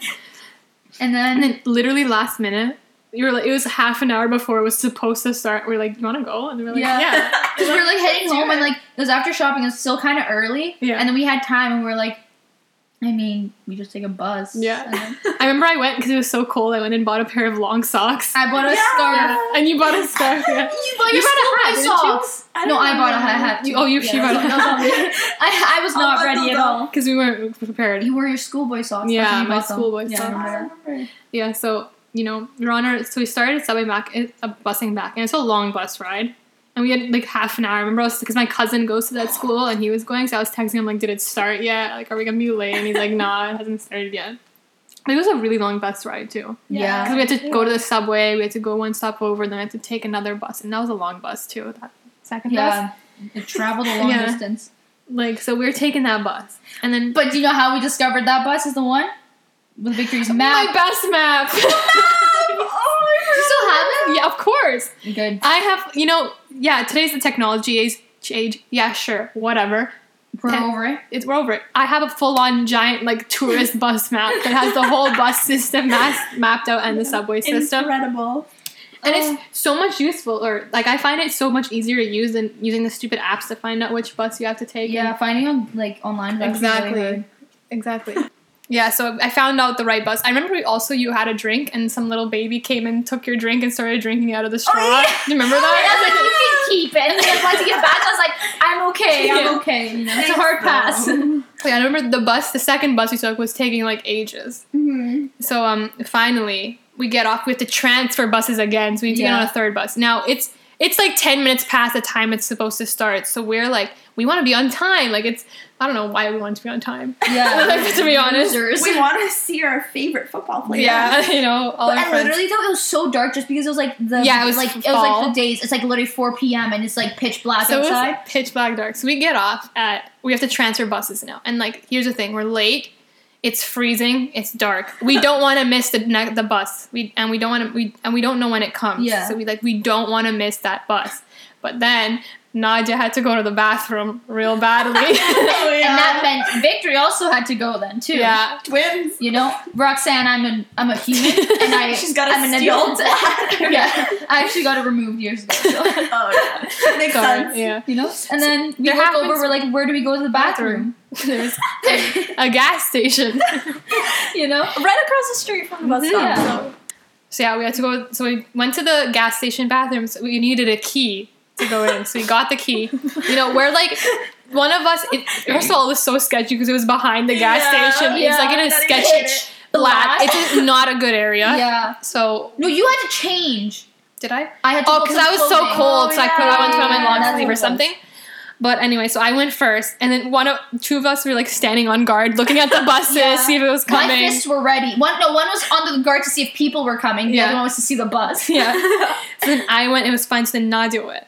And then, and then literally last minute, you were like, it was half an hour before it was supposed to start. We are like, you want to go? And we were like, Yeah. yeah. because we were like heading home, and like it was after shopping, it was still kind of early. Yeah. And then we had time, and we were like, I mean, we just take a bus. Yeah. Then I remember I went because it was so cold. I went and bought a pair of long socks. I bought a Yeah. scarf. And you bought a scarf. Yeah. You bought You your bought a hat, schoolboy didn't you? socks. I No, I bought a remember. hat. You- oh, you- she Yeah, bought a that was on me. I, I was not I'll ready at all. Because we weren't prepared. You wore your schoolboy socks. Yeah, you my bought them. schoolboy Yeah, I socks. I remember. remember. Yeah, so you know, Your Honor. So we started subbing back, it- uh, busing back, and it's a long bus ride. And we had like half an hour. I remember I was because my cousin goes to that school and he was going, so I was texting him like, "Did it start yet? Like, are we gonna be late?" And he's like, "Nah, it hasn't started yet." But it was a really long bus ride too, Yeah. because we had to go to the subway, we had to go one stop over, then we had to take another bus, and that was a long bus too. That second bus, Yeah. It traveled a long Yeah. distance. like so we were taking that bus, and then But do you know how we discovered that bus is the one? With Victory's map? my best map. have yeah, of course. Good. I have, you know, yeah, today's the technology age. age. Yeah, sure, whatever. We're Ten- over it. It's we're over it. I have a full on giant like tourist bus map that has the whole bus system mas- mapped out and the subway system. Incredible. And Oh. it's so much useful, or like I find it so much easier to use than using the stupid apps to find out which bus you have to take. Yeah, finding on like online. Exactly. Really exactly. Yeah, so I found out the right bus. I remember we also you had a drink and some little baby came and took your drink and started drinking out of the straw. yeah. Do you remember And I was like, you can keep it. And then once you get back, I was like, I'm okay. I'm Yeah. okay. You know, it's a hard pass. Yeah, I remember the bus, the second bus we took was taking like ages. Mhm. So um, finally we get off. We have to transfer buses again, so we need to get on a third bus. Now it's it's like ten minutes past the time it's supposed to start. So we're like we want to be on time. Like it's I don't know why we want to be on time. Yeah. to be honest. We want to see our favorite football player. Yeah, you know, all But our I friends. literally thought it was so dark just because it was like the Yeah, it was like it was like the days. It's like literally 4 p.m. and it's like pitch black So it was pitch black dark. So we get off at we have to transfer buses now. And like here's the thing, we're late. It's freezing. It's dark. We don't want to miss the ne- the bus. We and we don't want to we and we don't know when it comes. Yeah. So we like we don't want to miss that bus. But then Nadia had to go to the bathroom real badly. Oh, yeah. And that meant Victory also had to go then too. yeah. twins. You know, Roxanne, I'm an I'm a human, and I She's got a I'm an steel adult. yeah, I actually got it removed years ago. So. Oh yeah. Makes Sorry, sense. Yeah. You know, and then we There look happens- over. We're like, where do we go to the bathroom? There's a gas station. you know, Right across the street from the bus stop. Yeah. So. So yeah, we had to go. So we went to the gas station bathrooms. We needed a key to go in, so we got the key. You know, we're like one of us. It, first of all, it was so sketchy because it was behind the gas Yeah, station. yeah, it's like in a sketchy it. black. It's not a good area. yeah. So No, you had to change. did I? I had to. Oh, because I was so clothing. cold, so I oh, put I went to put on my yeah, long sleeve or something. But anyway, so I went first, and then one of two of us were like standing on guard, looking at the buses, Yeah. see if it was coming. My fists were ready. One, no, one was on the guard to see if people were coming. The Yeah. other one was to see the bus. Yeah. so then I went, it was fine. So then Nadia went.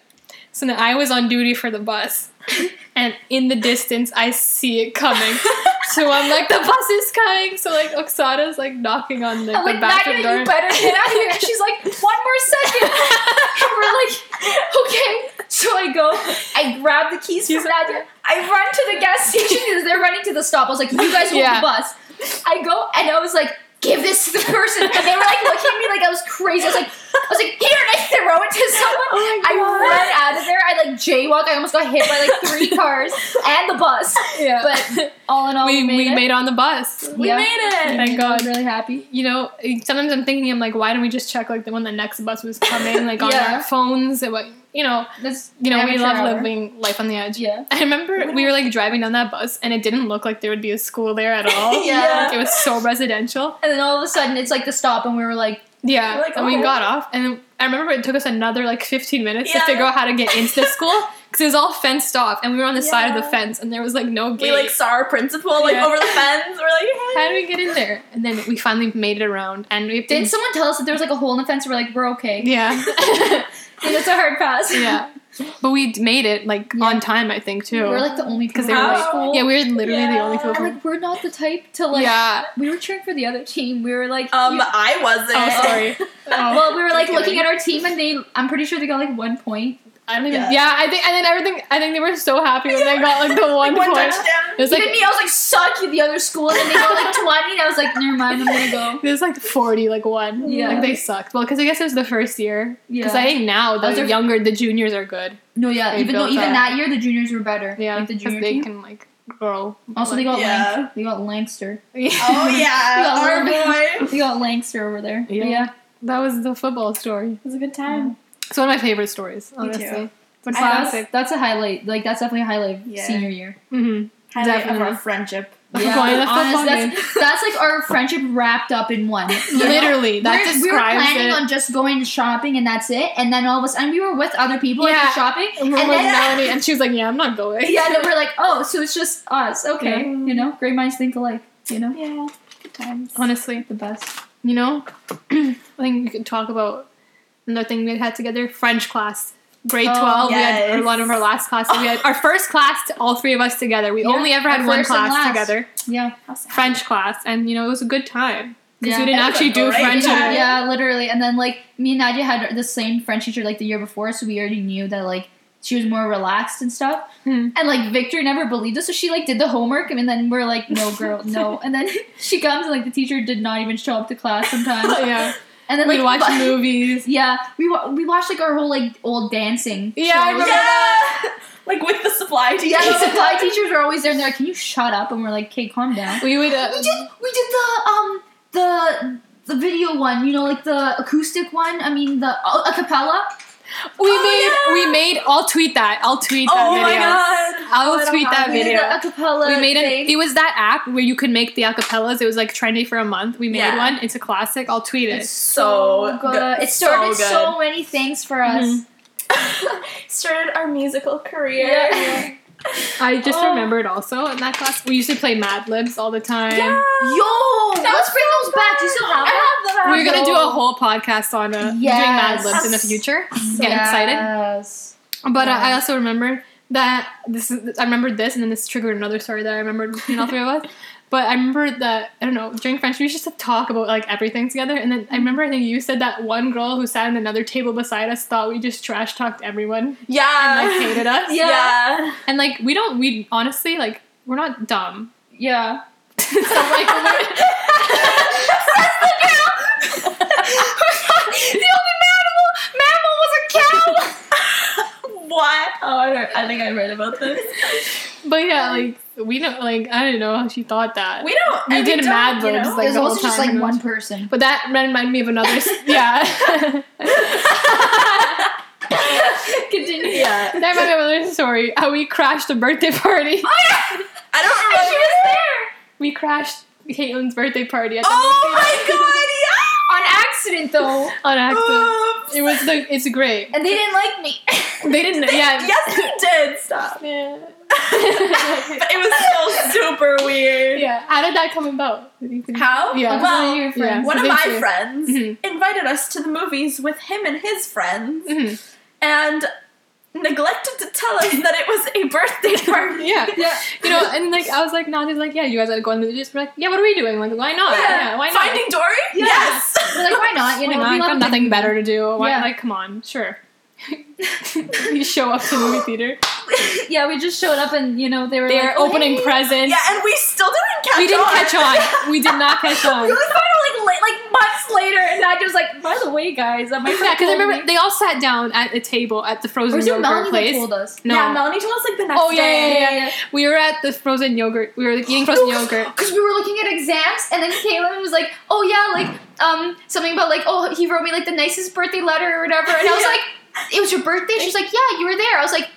So then I was on duty for the bus. And in the distance, I see it coming. so I'm like, the bus is coming. So like, Oksana's like knocking on the, I'm the like, bathroom Nadia, door. you better get out of here. And she's like, one more second. and we're like, okay. So I go, I grab the keys from Nadia. I run to the gas station because they're running to the stop. I was like, you guys hold Yeah. the bus. I go and I was like, give this to the person. And they were like looking at me like I was crazy. I was like, I was like, here, and I throw it to oh someone. Oh I ran out of there. I like jaywalk. I almost got hit by like three cars and the bus. yeah. But all in all, we, we, made we it. made it on the bus. We Yeah. made it. Thank God. I God. was really happy. You know, sometimes I'm thinking, I'm like, why don't we just check like the when the next bus was coming, like on Yeah. our phones? and what you know, That's you know, we love hour. living life on the edge. Yeah. I remember we were like driving down that bus, and it didn't look like there would be a school there at all. Yeah. Like, it was so residential. And then all of a sudden, it's like the stop, and we were like, Yeah, We're like, and we "Oh." got off, and I remember it took us another like 15 minutes Yeah. to figure out how to get into the school because it was all fenced off, and we were on the side of the fence, and there was like no gate. We like saw our principal like Yeah. over the fence. We're like, hey. how do we get in there? And then we finally made it around, and we didn't someone tell us that there was like a hole in the fence? We're like, we're okay. Yeah, And it's a hard pass. yeah, but we made it like Yeah. on time, I think too. We're like the only people because they were like, school. yeah, we were literally the only people. and like we're not the type to like. yeah. We were cheering for the other team. We were like, Um, you- I wasn't. Oh, sorry. Oh. well, we were like Just looking kidding. at our team, and they. I'm pretty sure they got like one point. I don't even. Yeah. Yeah. I think, and then everything. I think they were so happy when they got like the one, One point. touchdown. It was like Even me, I was like, suck you, the other school, and then they got like 20, and I was like, never mind, I'm gonna go. It was like 40, like one. Yeah. Like they sucked. Well, because I guess it was the first year. Yeah. Because I think now Those the are- younger, the juniors are good. No, yeah, They even though even up. that year the juniors were better. Yeah. like the Because junior they team. can like grow. Also, they got Yeah. Lanc- they got Lankster. Oh yeah, our boy. They got Lankster over there. Yeah. yeah. That was the football story. It was a good time. It's one of my favorite stories, too. honestly. It's a That's, classic. that's a highlight. Like that's definitely a highlight Yeah. senior year. Mm-hmm. Highlight of our friendship. Going to the football honestly, that's, that's like our friendship wrapped up in one. Literally, that We're- we were planning it. on just going shopping and that's it. And then all of a sudden we were with other people like Yeah. shopping. and And then Melanie, and she was like, "Yeah, I'm not going." yeah, then we're like, oh, so it's just us. Okay, Yeah. you know, great minds think alike. You know, Yeah. Good times. Honestly, the best. you know, I think we could talk about another thing we had together: French class. Grade Oh, twelve, we had yes. one of our last classes. We had our first class, all three of us together. We Yeah, only ever had one class together, Yeah, French class, and you know it was a good time because Yeah. we didn't actually do French. yeah, yeah, literally. And then like me and Nadia had the same French teacher like the year before, so we already knew that like she was more relaxed and stuff. Hmm. And like Victor never believed us, so she like did the homework, and then we're like, no, girl, no. And then she comes and like the teacher did not even show up to class sometimes. yeah, And then we'd like watch movies. Yeah, we wa- we watched like our whole like old dancing. Yeah, I remember Yeah. like with the supply teachers. Yeah, the supply teachers are always there, and they're like, "Can you shut up?" And we're like, "Okay, calm down." We would. Uh, We did we did the um the the video one, you know, like the acoustic one. I mean the uh, a cappella. we Oh, made. yeah. We made. I'll tweet that. I'll tweet that Oh video. my god. I'll Oh, tweet that video. the a cappella. we made it. It was that app where you could make the acapellas. It was like trendy for a month. We made Yeah. one. It's a classic. I'll tweet it. It's So good. good. It started So so, many things for us. Mhm. Started our musical career. Yeah. I just Oh. remembered also in that class we used to play Mad Libs all the time. Yeah. Yo, let's bring those back. Do you still have I them? have them. We're gonna do a whole podcast on uh, doing Mad Libs in the future. Get excited. Yes. But uh, I also remember that this is I remembered this and then this triggered another story that I remembered between all three of us. But I remember that I don't know during French we used to talk about like everything together and then I remember I think you said that one girl who sat in another table beside us thought we just trash talked everyone Yeah. and like hated us Yeah. Yeah. and like we don't we honestly like we're not dumb Yeah. so like we're- the only mammal, mammal was a cow. What? Oh, I, heard, I think I read about this. but yeah like we don't like I don't know how she thought that We don't. We did don't, Mad you know? like, There's the whole also just time like one person. but that reminded me of another yeah Continue. Yeah. That reminded me of another story. How we crashed a birthday party. Oh, I don't And remember. she was there We crashed Caitlin's birthday party at the Oh movie my god! On accident though, on accident. Oops. It was the. It's great. and they didn't like me. They didn't. Yeah. yes, you did. Stop. Yeah. but it was still super weird. Yeah. How did that come about? How? Yeah. Well, One of your friends. Yeah. one of my too. friends Mhm. invited us to the movies with him and his friends, Mhm. and neglected to tell us that it was a birthday party. Yeah. Yeah. You know, and like I was like, Nadia's like, yeah, you guys are going to the movies. We're like, yeah, what are we doing? Like, why not? Yeah, why not? Finding Dory? Yeah. Yes. We're like, why not? You know, we Got nothing better to do. Why? Yeah. Like, come on, sure. You show up to the movie theater. Yeah, we just showed up and you know they were They're like, oh, opening hey. presents. yeah, and we still didn't catch on. we didn't on. catch on. We did not catch on. We only found out like late, like months later, and I was like, by the way, guys, my Yeah, because I remember me- they all sat down at a table at the frozen Or yogurt Melanie place. told us? No, Yeah, Melanie told us like the next Oh, yeah, day. yeah, yeah, we were at the frozen yogurt. We were like, eating frozen yogurt. Because we were looking at exams, and then Caitlin was like, "Oh yeah, like um something about like oh he wrote me like the nicest birthday letter or whatever," and I was Yeah. like, "It was your birthday?" She's like, "Yeah, you were there." I was like,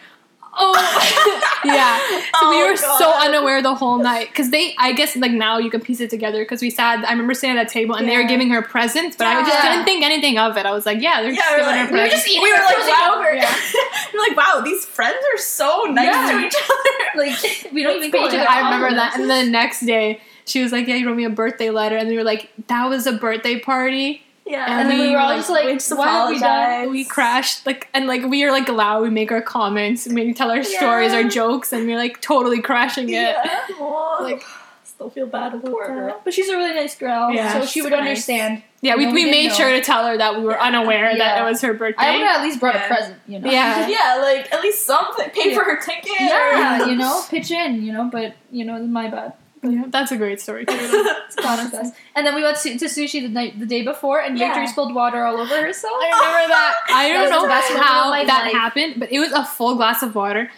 Oh, yeah. So we Oh, were so unaware the whole night because they. I guess like now you can piece it together because we sat. I remember sitting at that table and they were giving her presents, but I just didn't think anything of it. I was like, yeah, they're Yeah, just we're giving like- her we were just eating we were our like, frozen wow. yogurt. we're like, wow, these friends are so nice Yeah. to each other. like we don't What's even pay each other. I remember that. And then the next day, she was like, "Yeah, you wrote me a birthday letter," and we were like, "That was a birthday party." Yeah, And then we were all just like, we just "What have we done?" We crashed, like, and like we are like loud. We make our comments, we tell our stories, our jokes, and we're like totally crashing it. Yeah. Like- still feel bad about Poor that. girl. But she's a really nice girl, Yeah, so she would nice. understand. Yeah, we, we we made sure to tell her that we were Yeah. unaware that it was her birthday. I would have at least brought Yeah. a present, you know. Yeah. Yeah, like at least something. Pay Yeah. for her ticket. Yeah, you know, pitch in, you know, but you know, my bad. Yeah, that's a great story. too. It's best. And then we went to, to sushi the night the day before, and Yeah. Victory spilled water all over herself. I remember that. I That don't was know the best moment of how my that life. happened, but it was a full glass of water.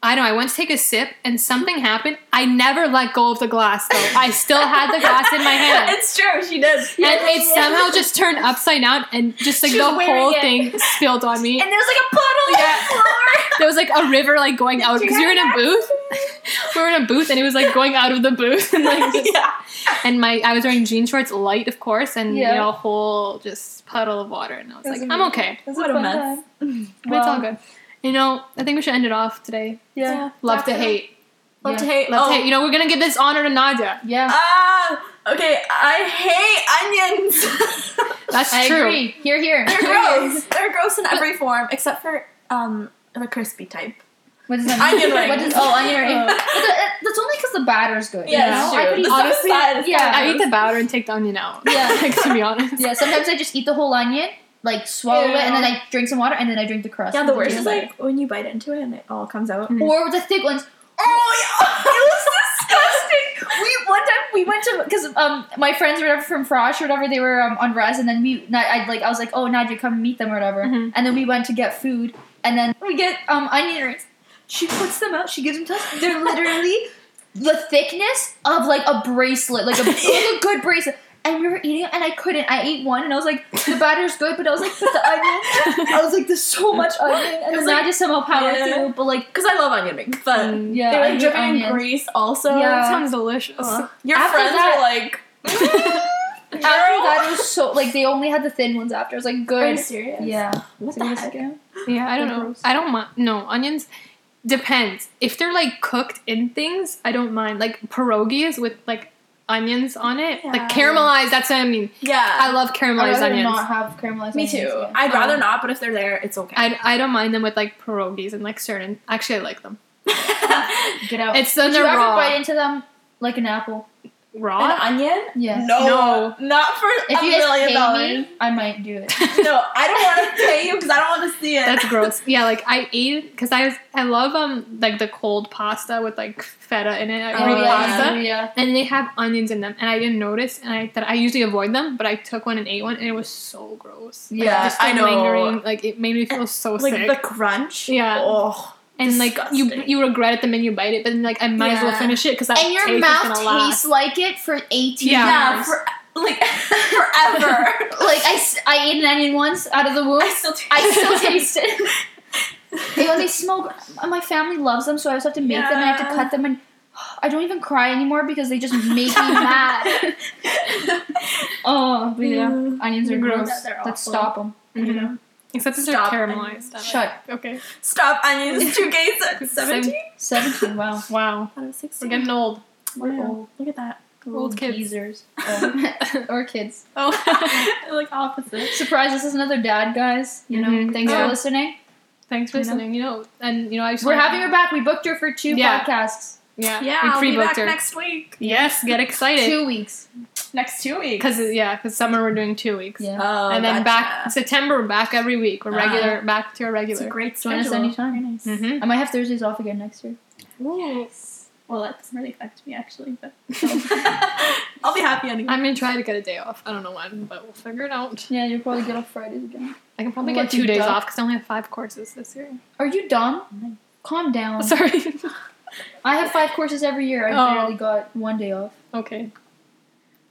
I know. I went to take a sip, and something happened. I never let go of the glass, though. I still had the glass in my hand. it's true, she did. and it somehow just turned upside down, and just like She the whole it. thing spilled on me. And there was like a puddle on Yeah. the floor. There was like a river like going out because we were in a booth. We were in a booth, and it was like going out of the booth, and like just yeah. and my I was wearing jean shorts, light of course, and Yeah. you know, a whole just puddle of water, and I was was like, I'm okay, It was What a fun mess. time. but it's all good. You know, I think we should end it off today. Yeah. Love to hate, Love Yeah. to hate. love oh. to hate. You know, we're gonna give this honor to Nadia. Yeah. Ah, okay. I hate onions. That's I true. agree. Here, here. They're gross. They're gross in every form except for um the crispy type. What does that mean? Onion ring. What does, oh, onion ring. Uh. But the, that's only because the batter's good. Yeah, you know? it's I eat The honestly, yeah, I eat the batter and take the onion out. Yeah. like, to be honest. Yeah, sometimes I just eat the whole onion, like swallow Ew. it, and then I drink some water, and then I drink the crust. Yeah, the worst is like when you bite into it and it all comes out. Mm. Or the thick ones. Oh yeah, it was disgusting. We one time we went to because um my friends were from Frosh or whatever they were um, on res and then we I like I was like oh Nadia come meet them or whatever Mhm. and then we went to get food and then we get um onion rings. She puts them out. She gives them to us. They're literally the thickness of like a bracelet, like a, like a good bracelet. And we were eating it, and I couldn't. I ate one, and I was like, "The batter's good," but I was like, "But the onion." I was like, "There's so much onion," and It was then like- Nadia somehow powered Yeah. through. But like, because I love onion rings, but Mm. yeah, they I like hate dripping in grease also. Yeah. That sounds delicious. Ugh. Your After friends that- were like, After that, was so like they only had the thin ones after. I was like, good. Are you good. serious? Yeah. What the heck? good. Yeah, I don't They're know. gross. I don't mind. No onions. depends. If they're like cooked in things, I don't mind. Like pierogies with like onions on it, Yeah. like caramelized. That's what I mean. Yeah. I love caramelized onions. I'd caramelized rather onions. not have caramelized Me onions, too. yeah. I'd rather Um, not, but if they're there, it's okay. I, I don't mind them with like pierogies and like certain. Actually, I like them. Get out. It's then Did you they're ever raw. bite into them like an apple? An raw. onion? Yeah. No, No. not for If a you guys million pay dollars. me, I might do it. No, I don't want to pay you because I don't want to see it. That's gross. Yeah, like I ate because I was I love um like the cold pasta with like feta in it. I Oh, yeah. pasta. yeah. And they have onions in them, and I didn't notice, and I that I usually avoid them, but I took one and ate one, and it was so gross. Like, Yeah, just the I know. Lingering, like it made me feel so like sick. the crunch. Yeah. Oh. And like you you regret it the minute you bite it, but then like I might as well finish it because that And your taste mouth is gonna last. tastes like it for 18 Yeah. Yeah, years. for like forever. like, I, I ate an onion once out of the womb. I still taste I still taste it. They, when they smell, my family loves them, so I just have to make them and I have to cut them and I don't even cry anymore because they just make me mad. Oh, but yeah, Mm. onions are Gross. gross. Let's stop them. Mhm. Except they're Stop caramelized. I like- Shut. Okay. Stop onions. Two gates at 17? 17, wow. Wow. Out of We're 16. getting old. We're Wow. old. Look at that. Old kids. geezers. Oh. or kids. Oh. like opposite. Surprise, this is another dad, guys. You know, Mhm. thanks Yeah. for listening. Thanks for You know? listening. You know, and you know I just We're wanna- having her back. We booked her for two Yeah. podcasts. Yeah. Yeah, we I'll be pre-booked back her. next week. Yes, get excited. Two weeks. Next two weeks. Because yeah, because summer we're doing two weeks. Yeah. Oh, and then gotcha. back September, we're back every week. We're Ah. regular, back to our It's a regular. great Join us schedule. anytime. Very nice. Mm-hmm. I might have Thursdays off again next year. Yes. Well, that doesn't really affect me actually, but I'll be happy anyway. I'm gonna try to get a day off. I don't know when, but we'll figure it out. Yeah, you'll probably get off Fridays again. I can probably Well, get two days duck. off because I only have five courses this year. Are you dumb? Calm down. Sorry. I have five courses every year. I Oh. barely got one day off. okay.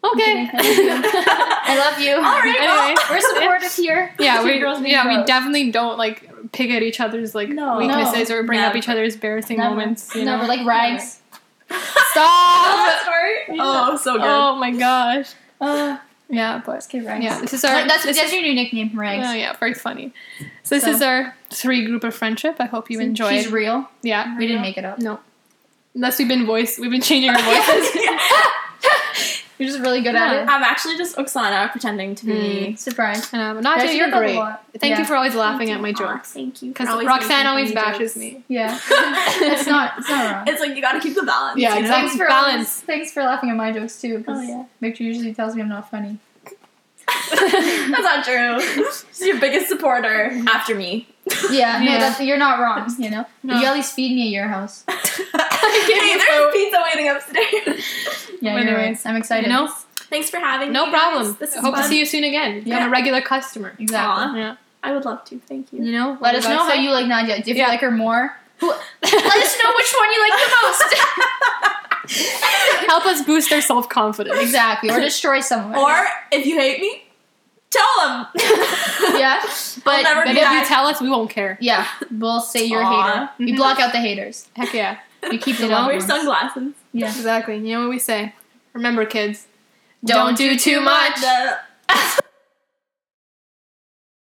Okay, Okay. I love you. I love. All right, well, Anyway. We're supportive here. Yeah, we girls need yeah we definitely don't like pick at each other's like No. weaknesses or bring up each other's embarrassing Never. moments. You Never know? like rags. Stop. story. Oh, so good. Oh my gosh. Uh, Yeah, but okay, rags. yeah, this is our that's this that's is, your new nickname, rags. oh, yeah, very funny. So this So- is our three group of friendship. I hope you enjoyed. She's real. yeah, We didn't make it up. no. Unless we've been voice, we've been changing our voices. You're just really good Yeah. at it. I'm actually just Oksana pretending to be. it. Surprise. um, Nadia, Guys, you you're did that a great. Thank Yeah. you for always laughing at my Aw, jokes. Thank you. for Because always Roxanne always bashes jokes. me. Yeah. it's not. It's not wrong. It's like you gotta keep the balance. Yeah, you know? exactly. Thanks for Balance. always- thanks for laughing at my jokes too. 'cause Oh, yeah. Victor usually tells me I'm not funny. That's not true. She's your biggest supporter after me. Yeah, no, Yeah. that's, you're not wrong. You know, No. you at least feed me at your house. Hey, there's food. pizza waiting upstairs. Yeah, Anyways, you're right. I'm excited. You know, Thanks for having no me. guys. problem. This is Hope fun. to see you soon again. Become Yeah. a regular customer. Exactly. Aw. Yeah. I would love to. Thank you. You know, Let us know how you like Nadia. If Yeah. you like her more, who, let us know which one you like the most. help us boost our self confidence. exactly, or destroy someone. Or if you hate me, tell them. yeah, but But if you tell us, we won't care. yeah, we'll say you're a hater. We Mhm. block out the haters. Heck yeah. We keep the You know, love Wear sunglasses. Yeah. Exactly. You know what we say? Remember, kids. Don't do too much. The